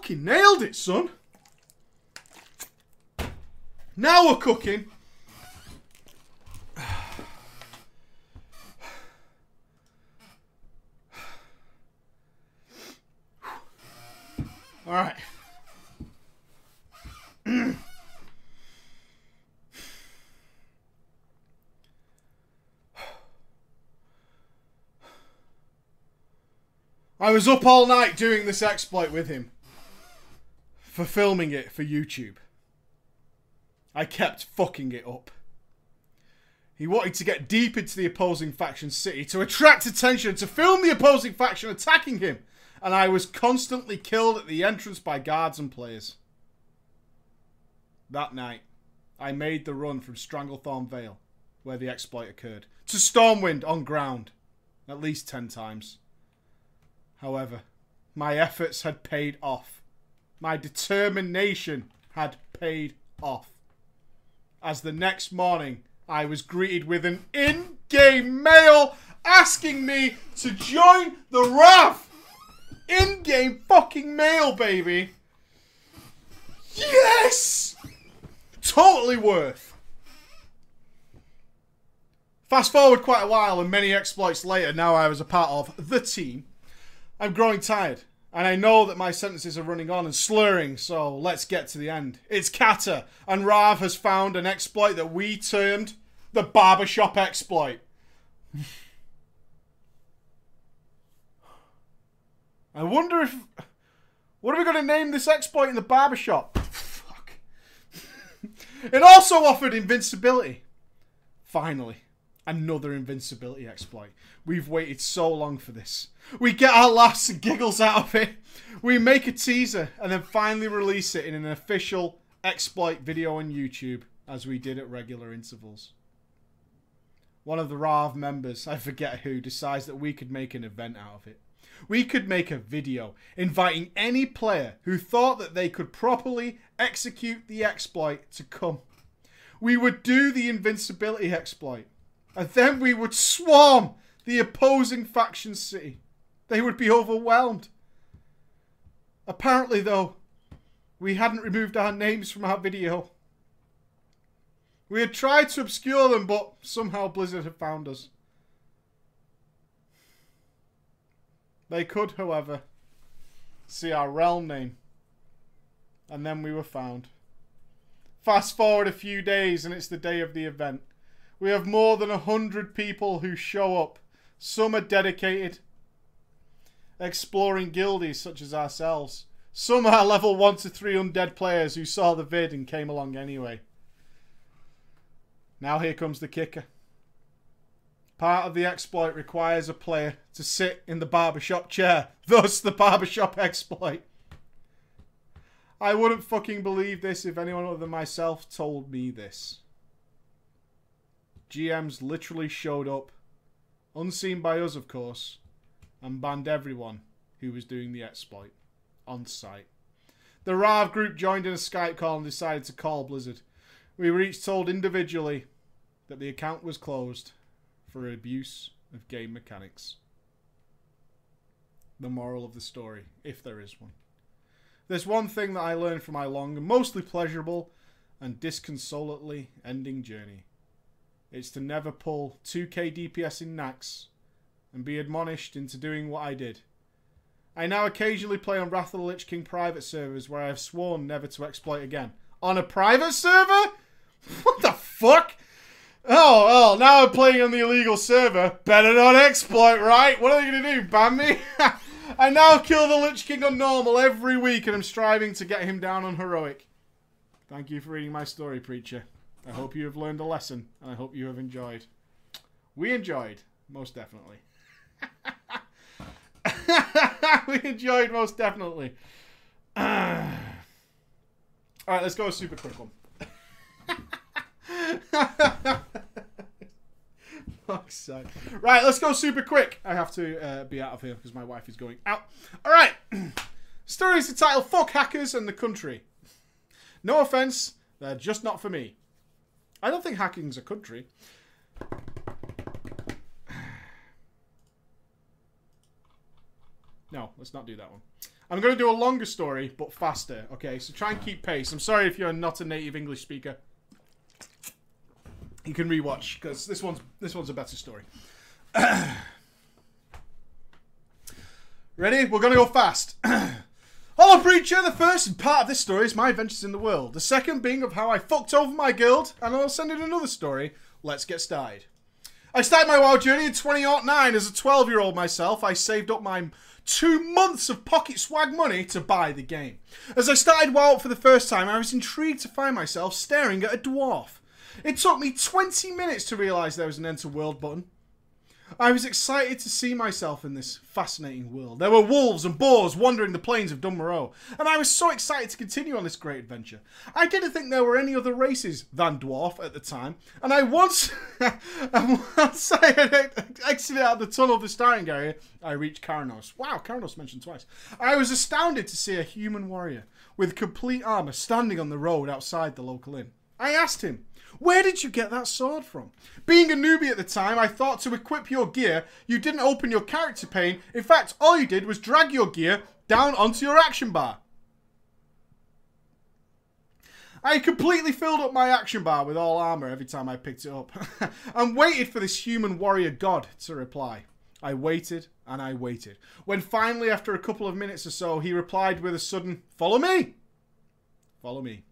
Fucking nailed it, son. Now we're cooking. All right. I was up all night doing this exploit with him for filming it for YouTube. I kept fucking it up. He wanted to get deep into the opposing faction's city to attract attention, to film the opposing faction attacking him, and I was constantly killed at the entrance by guards and players. That night, I made the run from Stranglethorn Vale, where the exploit occurred, to Stormwind on ground, at least ten times. However, my efforts had paid off my determination had paid off. As the next morning, I was greeted with an in-game mail asking me to join the RAV. In-game fucking mail, baby. Yes! Totally worth. Fast forward quite a while and many exploits later, now I was a part of the team. I'm growing tired. And I know that my sentences are running on and slurring, so let's get to the end. It's Kata, and Rav has found an exploit that we termed the barbershop exploit. I wonder if... What are we going to name this exploit in the barbershop? Fuck. it also offered invincibility. Finally. Another invincibility exploit. We've waited so long for this. We get our laughs and giggles out of it. We make a teaser and then finally release it in an official exploit video on YouTube as we did at regular intervals. One of the RAV members, I forget who, decides that we could make an event out of it. We could make a video inviting any player who thought that they could properly execute the exploit to come. We would do the invincibility exploit and then we would swarm the opposing faction city. They would be overwhelmed. Apparently, though, we hadn't removed our names from our video. We had tried to obscure them, but somehow Blizzard had found us. They could, however, see our realm name. And then we were found. Fast forward a few days and it's the day of the event. We have more than a hundred people who show up. Some are dedicated, exploring guildies such as ourselves. Some are level 1 to 3 undead players who saw the vid and came along anyway. Now here comes the kicker. Part of the exploit requires a player to sit in the barbershop chair. Thus the barbershop exploit. I wouldn't fucking believe this if anyone other than myself told me this. GMs literally showed up, unseen by us, of course, and banned everyone who was doing the exploit on site. The RAV group joined in a Skype call and decided to call Blizzard. We were each told individually that the account was closed for abuse of game mechanics. The moral of the story, if there is one. There's one thing that I learned from my long mostly pleasurable and disconsolately ending journey. It's to never pull 2k DPS in Naxx and be admonished into doing what I did. I now occasionally play on Wrath of the Lich King private servers where I have sworn never to exploit again. On a private server? What the fuck? Oh, oh, now I'm playing on the illegal server. Better not exploit, right? What are they going to do, ban me? I now kill the Lich King on normal every week and I'm striving to get him down on heroic. Thank you for reading my story, Preacher. I hope you have learned a lesson and I hope you have enjoyed. We enjoyed, most definitely. we enjoyed most definitely. Alright, let's go a super quick one. Fuck's sake. Right, let's go super quick. I have to uh, be out of here because my wife is going out. All right. Story is the title Fuck Hackers and the Country. No offense, they're just not for me. I don't think hacking's a country. No, let's not do that one. I'm going to do a longer story, but faster. Okay, so try and keep pace. I'm sorry if you're not a native English speaker you can rewatch because this one's this one's a better story. Ready? We're gonna go fast. Hello, preacher. The first part of this story is my adventures in the world. The second being of how I fucked over my guild, and I'll send in another story. Let's get started. I started my WoW journey in 2009 as a 12 year old myself. I saved up my two months of pocket swag money to buy the game. As I started WoW for the first time, I was intrigued to find myself staring at a dwarf. It took me 20 minutes to realise there was an enter world button. I was excited to see myself in this fascinating world. There were wolves and boars wandering the plains of Dun Morogh, and I was so excited to continue on this great adventure. I didn't think there were any other races than dwarf at the time, and I once, and once I had exited out of the tunnel of the starting area, I reached Kharanos. Wow, Kharanos mentioned twice. I was astounded to see a human warrior with complete armour standing on the road outside the local inn. I asked him, where did you get that sword from? Being a newbie at the time, I thought to equip your gear, you didn't open your character pane. In fact, all you did was drag your gear down onto your action bar. I completely filled up my action bar with all armor every time I picked it up and waited for this human warrior god to reply. I waited and I waited. When finally, after a couple of minutes or so, he replied with a sudden, Follow me! Follow me.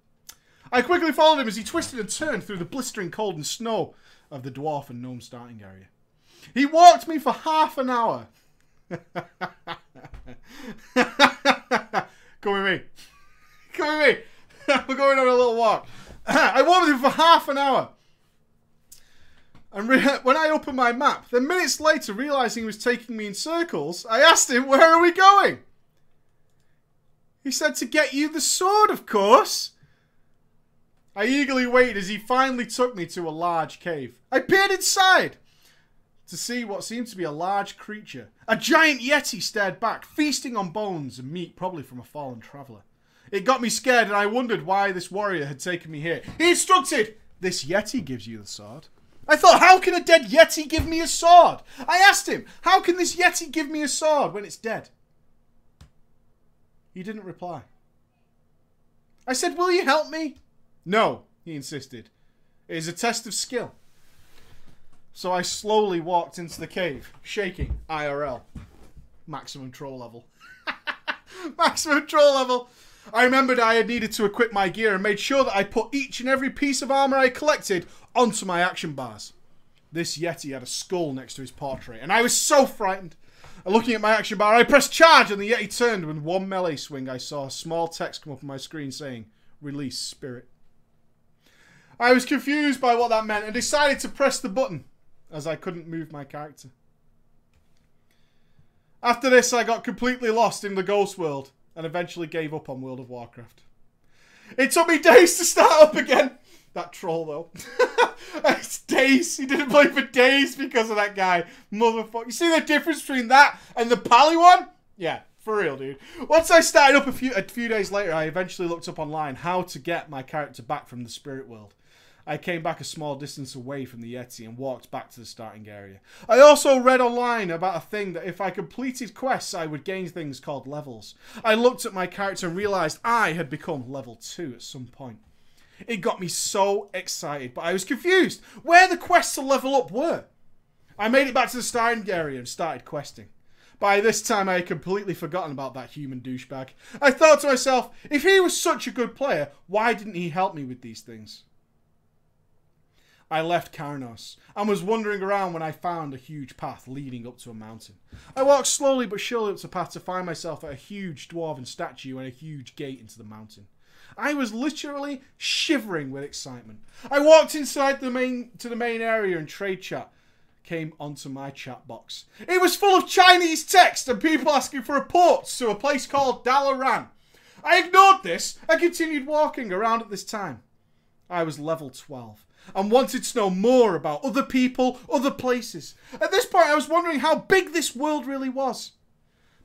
I quickly followed him as he twisted and turned through the blistering cold and snow of the dwarf and gnome starting area. He walked me for half an hour. Come with me. Come with me. We're going on a little walk. I walked with him for half an hour. And when I opened my map, then minutes later, realizing he was taking me in circles, I asked him, Where are we going? He said, To get you the sword, of course. I eagerly waited as he finally took me to a large cave. I peered inside to see what seemed to be a large creature. A giant yeti stared back, feasting on bones and meat, probably from a fallen traveller. It got me scared and I wondered why this warrior had taken me here. He instructed, This yeti gives you the sword. I thought, how can a dead yeti give me a sword? I asked him, how can this yeti give me a sword when it's dead? He didn't reply. I said, will you help me? No, he insisted. It is a test of skill. So I slowly walked into the cave, shaking IRL. Maximum troll level. Maximum troll level. I remembered I had needed to equip my gear and made sure that I put each and every piece of armor I collected onto my action bars. This Yeti had a skull next to his portrait, and I was so frightened. Looking at my action bar, I pressed charge, and the Yeti turned. With one melee swing, I saw a small text come up on my screen saying, Release Spirit. I was confused by what that meant and decided to press the button as I couldn't move my character. After this, I got completely lost in the ghost world and eventually gave up on World of Warcraft. It took me days to start up again. That troll, though. it's days. He didn't play for days because of that guy. Motherfucker. You see the difference between that and the Pally one? Yeah. For real, dude. Once I started up a few a few days later, I eventually looked up online how to get my character back from the spirit world. I came back a small distance away from the Yeti and walked back to the starting area. I also read online about a thing that if I completed quests, I would gain things called levels. I looked at my character and realised I had become level 2 at some point. It got me so excited, but I was confused where the quests to level up were. I made it back to the starting area and started questing. By this time, I had completely forgotten about that human douchebag. I thought to myself, if he was such a good player, why didn't he help me with these things? I left Kharanos and was wandering around when I found a huge path leading up to a mountain. I walked slowly but surely up the path to find myself at a huge dwarven statue and a huge gate into the mountain. I was literally shivering with excitement. I walked inside the main to the main area and trade chat came onto my chat box. It was full of Chinese text and people asking for reports to a place called Dalaran. I ignored this and continued walking around at this time. I was level 12 and wanted to know more about other people, other places. At this point, I was wondering how big this world really was.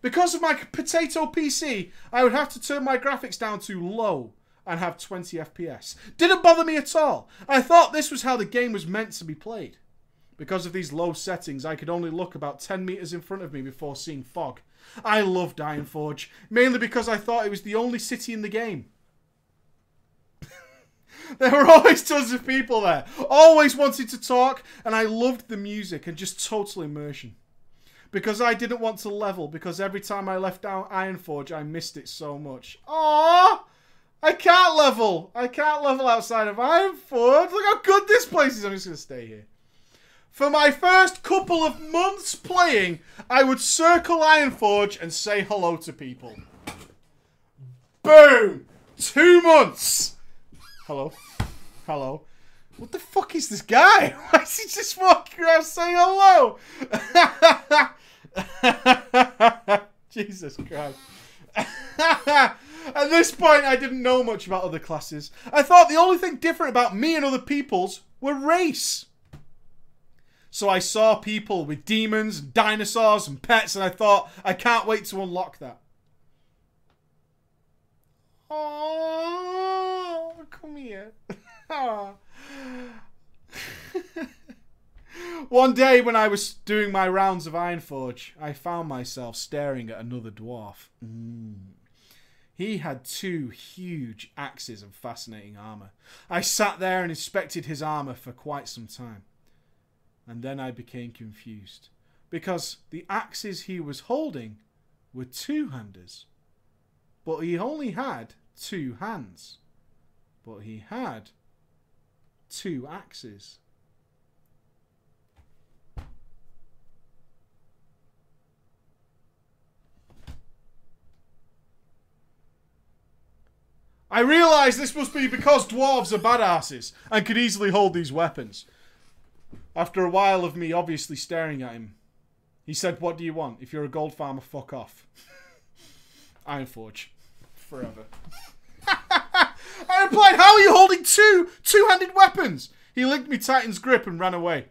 Because of my potato PC, I would have to turn my graphics down to low and have 20 FPS. Didn't bother me at all. I thought this was how the game was meant to be played. Because of these low settings, I could only look about 10 meters in front of me before seeing fog. I loved Ironforge, mainly because I thought it was the only city in the game. There were always tons of people there. Always wanted to talk, and I loved the music and just total immersion. Because I didn't want to level, because every time I left down Ironforge, I missed it so much. Aww! I can't level! I can't level outside of Ironforge. Look how good this place is. I'm just to stay here. For my first couple of months playing, I would circle Ironforge and say hello to people. Boom! Two months! Hello. Hello. What the fuck is this guy? Why is he just walking around saying hello? Jesus Christ. At this point, I didn't know much about other classes. I thought the only thing different about me and other people's were race. So I saw people with demons, and dinosaurs, and pets, and I thought, I can't wait to unlock that. Come here. One day when I was doing my rounds of Ironforge, I found myself staring at another dwarf. Mm. He had two huge axes and fascinating armour. I sat there and inspected his armour for quite some time. And then I became confused. Because the axes he was holding were two-handers. But he only had two hands. But he had two axes. I realise this must be because dwarves are badasses and could easily hold these weapons. After a while of me obviously staring at him, he said, What do you want? If you're a gold farmer, fuck off. Ironforge. Forever. Replied, How are you holding two two handed weapons? He linked me Titan's grip and ran away.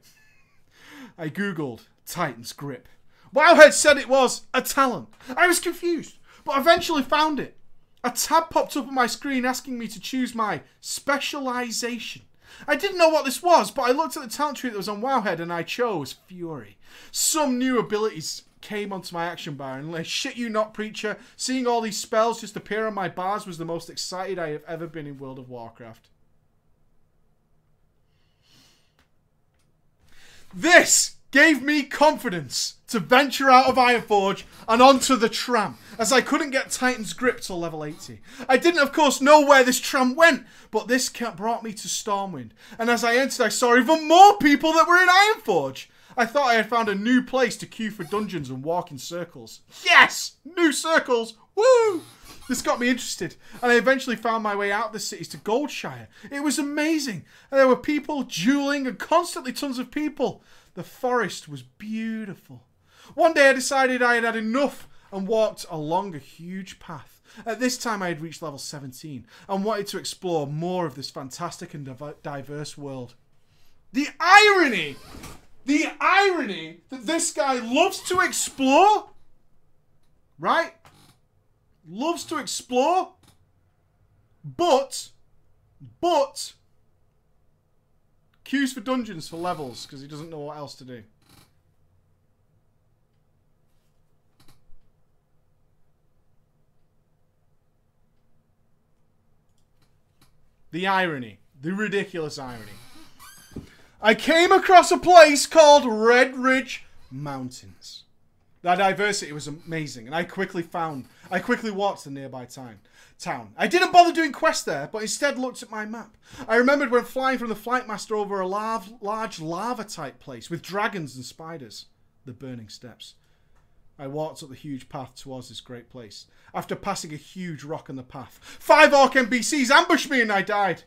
I googled Titan's grip. Wowhead said it was a talent. I was confused, but eventually found it. A tab popped up on my screen asking me to choose my specialization. I didn't know what this was, but I looked at the talent tree that was on Wowhead and I chose Fury. Some new abilities came onto my action bar and like, shit you not, preacher, seeing all these spells just appear on my bars was the most excited I have ever been in World of Warcraft. This gave me confidence to venture out of Ironforge and onto the tram, as I couldn't get Titan's grip till level 80. I didn't, of course, know where this tram went, but this brought me to Stormwind, and as I entered, I saw even more people that were in Ironforge. I thought I had found a new place to queue for dungeons and walk in circles. Yes! New circles! Woo! This got me interested, and I eventually found my way out of the cities to Goldshire. It was amazing. And there were people dueling and constantly tons of people. The forest was beautiful. One day I decided I had had enough and walked along a huge path. At this time I had reached level 17 and wanted to explore more of this fantastic and diverse world. The irony the irony that this guy loves to explore, right? loves to explore, but, but, queues for dungeons for levels because he doesn't know what else to do. The irony. The ridiculous irony. I came across a place called Redridge Mountains. That diversity was amazing, and I quickly found, I quickly walked the nearby town. Town. I didn't bother doing quests there, but instead looked at my map. I remembered when flying from the flight master over a large, large lava-type place with dragons and spiders. The Burning Steppes. I walked up the huge path towards this great place. After passing a huge rock on the path, five orc NPCs ambushed me and I died.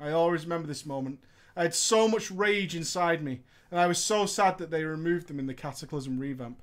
I always remember this moment. I had so much rage inside me, and I was so sad that they removed them in the Cataclysm revamp.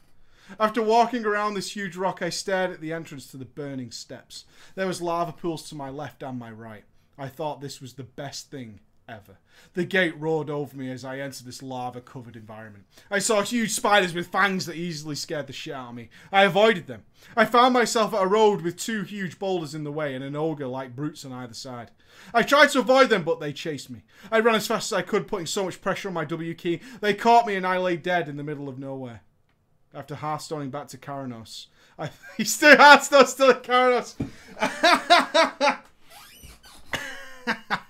After walking around this huge rock, I stared at the entrance to the Burning Steppes. There was lava pools to my left and my right. I thought this was the best thing ever. The gate roared over me as I entered this lava covered environment. I saw huge spiders with fangs that easily scared the shit out of me. I avoided them. I found myself at a road with two huge boulders in the way and an ogre like brutes on either side. I tried to avoid them, but they chased me. I ran as fast as I could, putting so much pressure on my W key. They caught me and I lay dead in the middle of nowhere. After Hearthstoning back to Kharanos, I, he's still Hearthstone, still at Kharanos.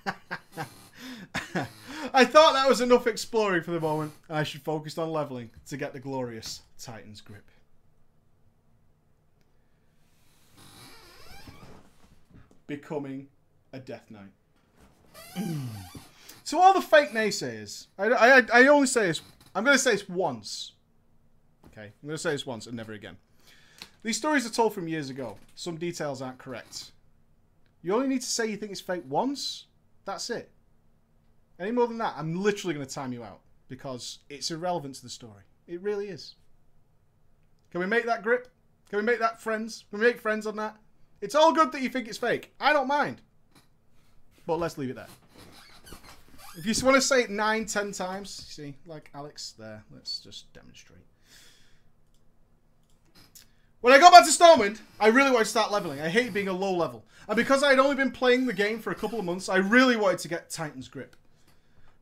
I thought that was enough exploring for the moment, I should focus on leveling to get the glorious Titan's Grip. Becoming a Death Knight. to all the fake naysayers, I, I, I only say this, I'm going to say this once. Okay, I'm going to say this once and never again. These stories are told from years ago. Some details aren't correct. You only need to say you think it's fake once. That's it. Any more than that, I'm literally going to time you out because it's irrelevant to the story. It really is. Can we make that grip? Can we make that friends? Can we make friends on that? It's all good that you think it's fake. I don't mind. But let's leave it there. If you want to say it nine, ten times, see, like Alex there, let's just demonstrate. When I got back to Stormwind, I really wanted to start leveling. I hate being a low level. And because I had only been playing the game for a couple of months, I really wanted to get Titan's Grip.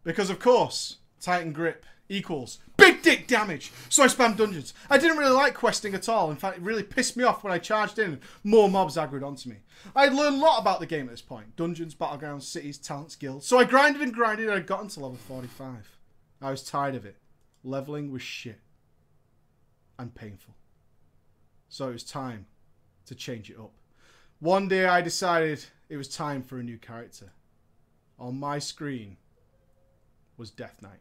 Because, of course, Titan Grip equals big dick damage. So I spammed dungeons. I didn't really like questing at all. In fact, it really pissed me off when I charged in and more mobs aggroed onto me. I had learned a lot about the game at this point. Dungeons, battlegrounds, cities, talents, guilds. So I grinded and grinded and I got into level 45. I was tired of it. Leveling was shit. And painful. So it was time to change it up. One day I decided it was time for a new character. On my screen was Death Knight.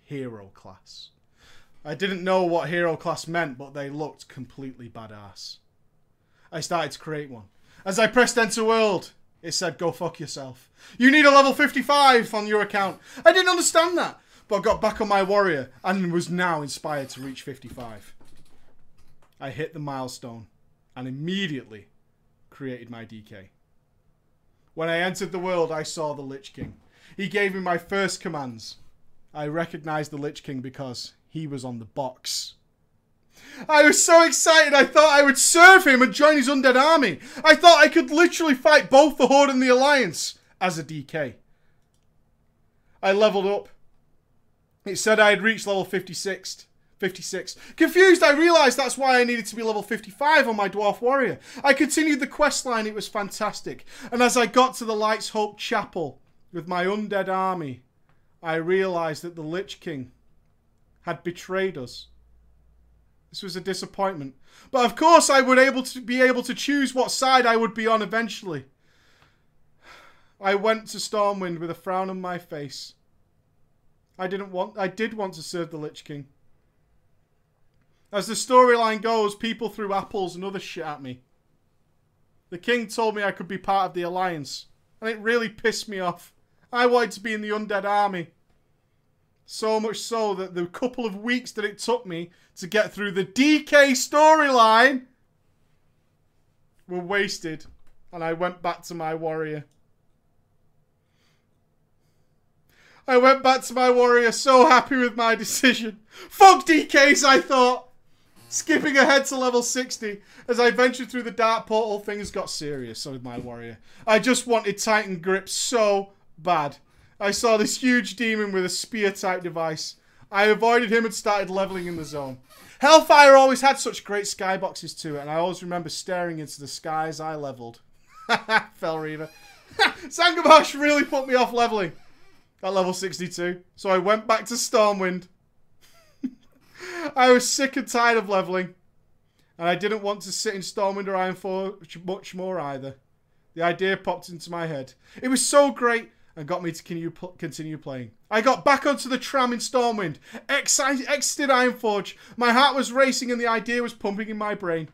Hero class. I didn't know what hero class meant, but they looked completely badass. I started to create one. As I pressed enter world, it said go fuck yourself. You need a level 55 on your account. I didn't understand that, but I got back on my warrior and was now inspired to reach 55. I hit the milestone and immediately created my DK. When I entered the world, I saw the Lich King. He gave me my first commands. I recognized the Lich King because he was on the box. I was so excited I thought I would serve him and join his undead army. I thought I could literally fight both the Horde and the Alliance as a DK. I leveled up. It said I had reached level 56. 56. Confused, I realised that's why I needed to be level 55 on my Dwarf Warrior. I continued the quest line, it was fantastic. And as I got to the Lights Hope Chapel, with my undead army, I realized that the Lich King had betrayed us. This was a disappointment. But of course I would able to be able to choose what side I would be on eventually. I went to Stormwind with a frown on my face. I didn't want I did want to serve the Lich King. As the storyline goes, people threw apples and other shit at me. The king told me I could be part of the alliance, and it really pissed me off. I wanted to be in the undead army. So much so that the couple of weeks that it took me to get through the DK storyline were wasted. And I went back to my warrior. I went back to my warrior so happy with my decision. Fuck DKs, I thought. Skipping ahead to level 60, as I ventured through the dark portal, things got serious with my warrior. I just wanted Titan grip so bad. I saw this huge demon with a spear type device. I avoided him and started leveling in the zone. Hellfire always had such great skyboxes to it, and I always remember staring into the skies I leveled. Fel Reaver. Really put me off leveling at level 62, so I went back to Stormwind I was sick and tired of leveling. And I didn't want to sit in Stormwind or Ironforge much more either. The idea popped into my head. It was so great and got me to continue playing. I got back onto the tram in Stormwind, exited Ironforge. My heart was racing and the idea was pumping in my brain.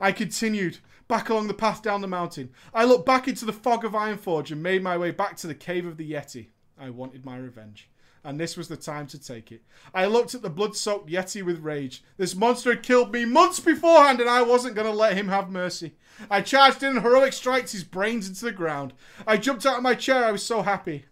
I continued back along the path down the mountain. I looked back into the fog of Ironforge and made my way back to the cave of the Yeti. I wanted my revenge and this was the time to take it. I looked at the blood-soaked Yeti with rage. This monster had killed me months beforehand, and I wasn't going to let him have mercy. I charged in and heroic strikes his brains into the ground. I jumped out of my chair. I was so happy.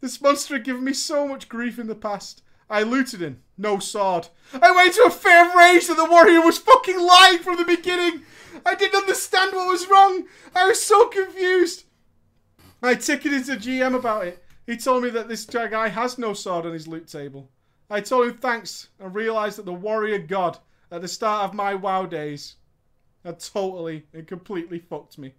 This monster had given me so much grief in the past. I looted him. No sword. I went into a fit of rage that the warrior was fucking lying from the beginning. I didn't understand what was wrong. I was so confused. I ticketed to GM about it. He told me that this guy has no sword on his loot table. I told him thanks and realised that the warrior god at the start of my WoW days had totally and completely fucked me.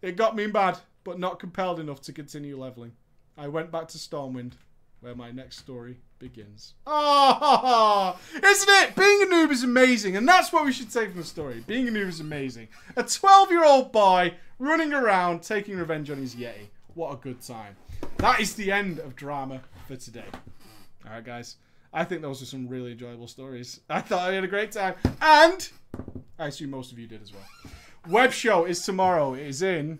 It got me mad, but not compelled enough to continue leveling. I went back to Stormwind, where my next story begins. Oh, isn't it? Being a noob is amazing, and that's what we should take from the story. Being a noob is amazing. A 12-year-old boy running around taking revenge on his Yeti. What a good time. That is the end of drama for today. All right, guys. I think those are some really enjoyable stories. I thought I had a great time. And I assume most of you did as well. Web show is tomorrow. It is in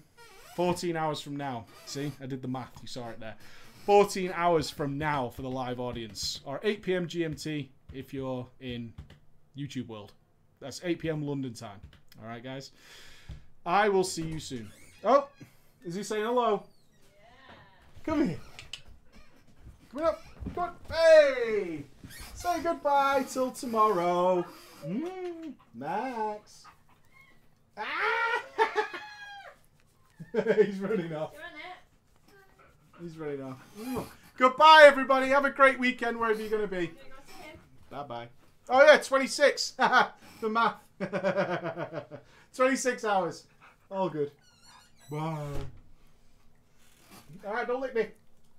14 hours from now. See, I did the math. You saw it there. 14 hours from now for the live audience. Or 8 p.m. GMT if you're in YouTube world. That's 8 p.m. London time. All right, guys. I will see you soon. Oh, is he saying hello? Come here. Come up. Come on. Hey! Say goodbye till tomorrow. Mm, Max. Ah! He's running off. He's running off. Mm. Goodbye, everybody. Have a great weekend wherever you're going to be. Bye bye. Oh, yeah, 26. the math. 26 hours. All good. Bye. All right, don't lick me.